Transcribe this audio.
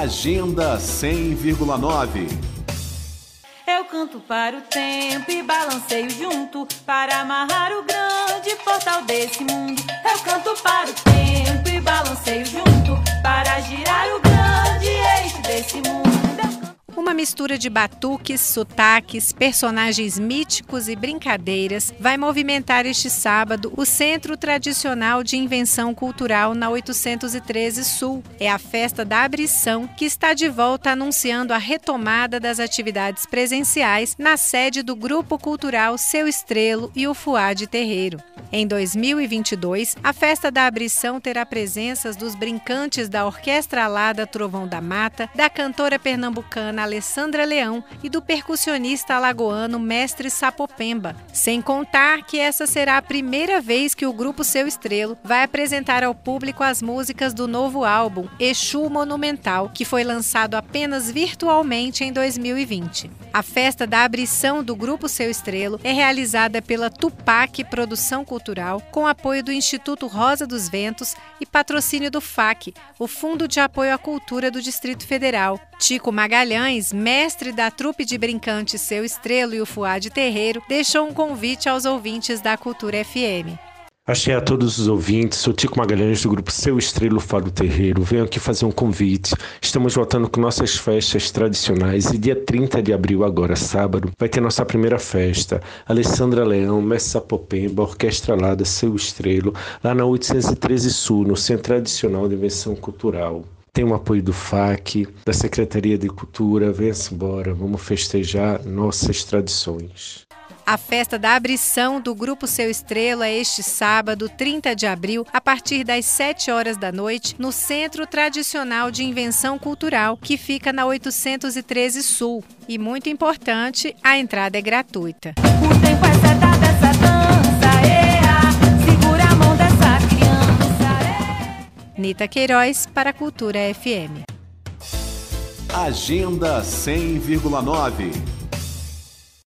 Agenda 100,9 Eu canto para o tempo e balanceio junto para amarrar o grande portal desse mundo. Eu canto para o tempo mistura de batuques, sotaques, personagens míticos e brincadeiras vai movimentar este sábado o Centro Tradicional de Invenção Cultural na 813 Sul. É a festa da abrição que está de volta anunciando a retomada das atividades presenciais na sede do Grupo Cultural Seu Estrelo e o Fuá Terreiro. Em 2022, a festa da abrição terá presenças dos brincantes da Orquestra Alada Trovão da Mata, da cantora pernambucana Alessandra Leão e do percussionista alagoano Mestre Sapopemba. Sem contar que essa será a primeira vez que o grupo Seu Estrelo vai apresentar ao público as músicas do novo álbum Exu Monumental, que foi lançado apenas virtualmente em 2020. A festa da abrição do grupo Seu Estrelo é realizada pela Tupac Produção Cultural, com apoio do Instituto Rosa dos Ventos e patrocínio do FAC, o Fundo de Apoio à Cultura do Distrito Federal. Tico Magalhães, mestre da trupe de brincantes Seu Estrelo e o Fuá de Terreiro, deixou um convite aos ouvintes da Cultura FM. Achei a todos os ouvintes, sou Tico Magalhães do grupo Seu Estrelo Fado Terreiro. Venho aqui fazer um convite. Estamos voltando com nossas festas tradicionais e dia 30 de abril, agora sábado, vai ter nossa primeira festa. Alessandra Leão, Mestre Sapopemba, Orquestra Lada Seu Estrelo, lá na 813 Sul, no Centro Tradicional de Invenção Cultural. Tem o apoio do FAC, da Secretaria de Cultura. Venha-se embora, vamos festejar nossas tradições. A festa da abrição do Grupo Seu Estrela é este sábado, 30 de abril, a partir das 7 horas da noite, no Centro Tradicional de Invenção Cultural, que fica na 813 Sul. E muito importante, a entrada é gratuita. O tempo é sedado dessa dança, ea, segura a mão dessa criança. ea. Nita Queiroz para a Cultura FM. Agenda 100,9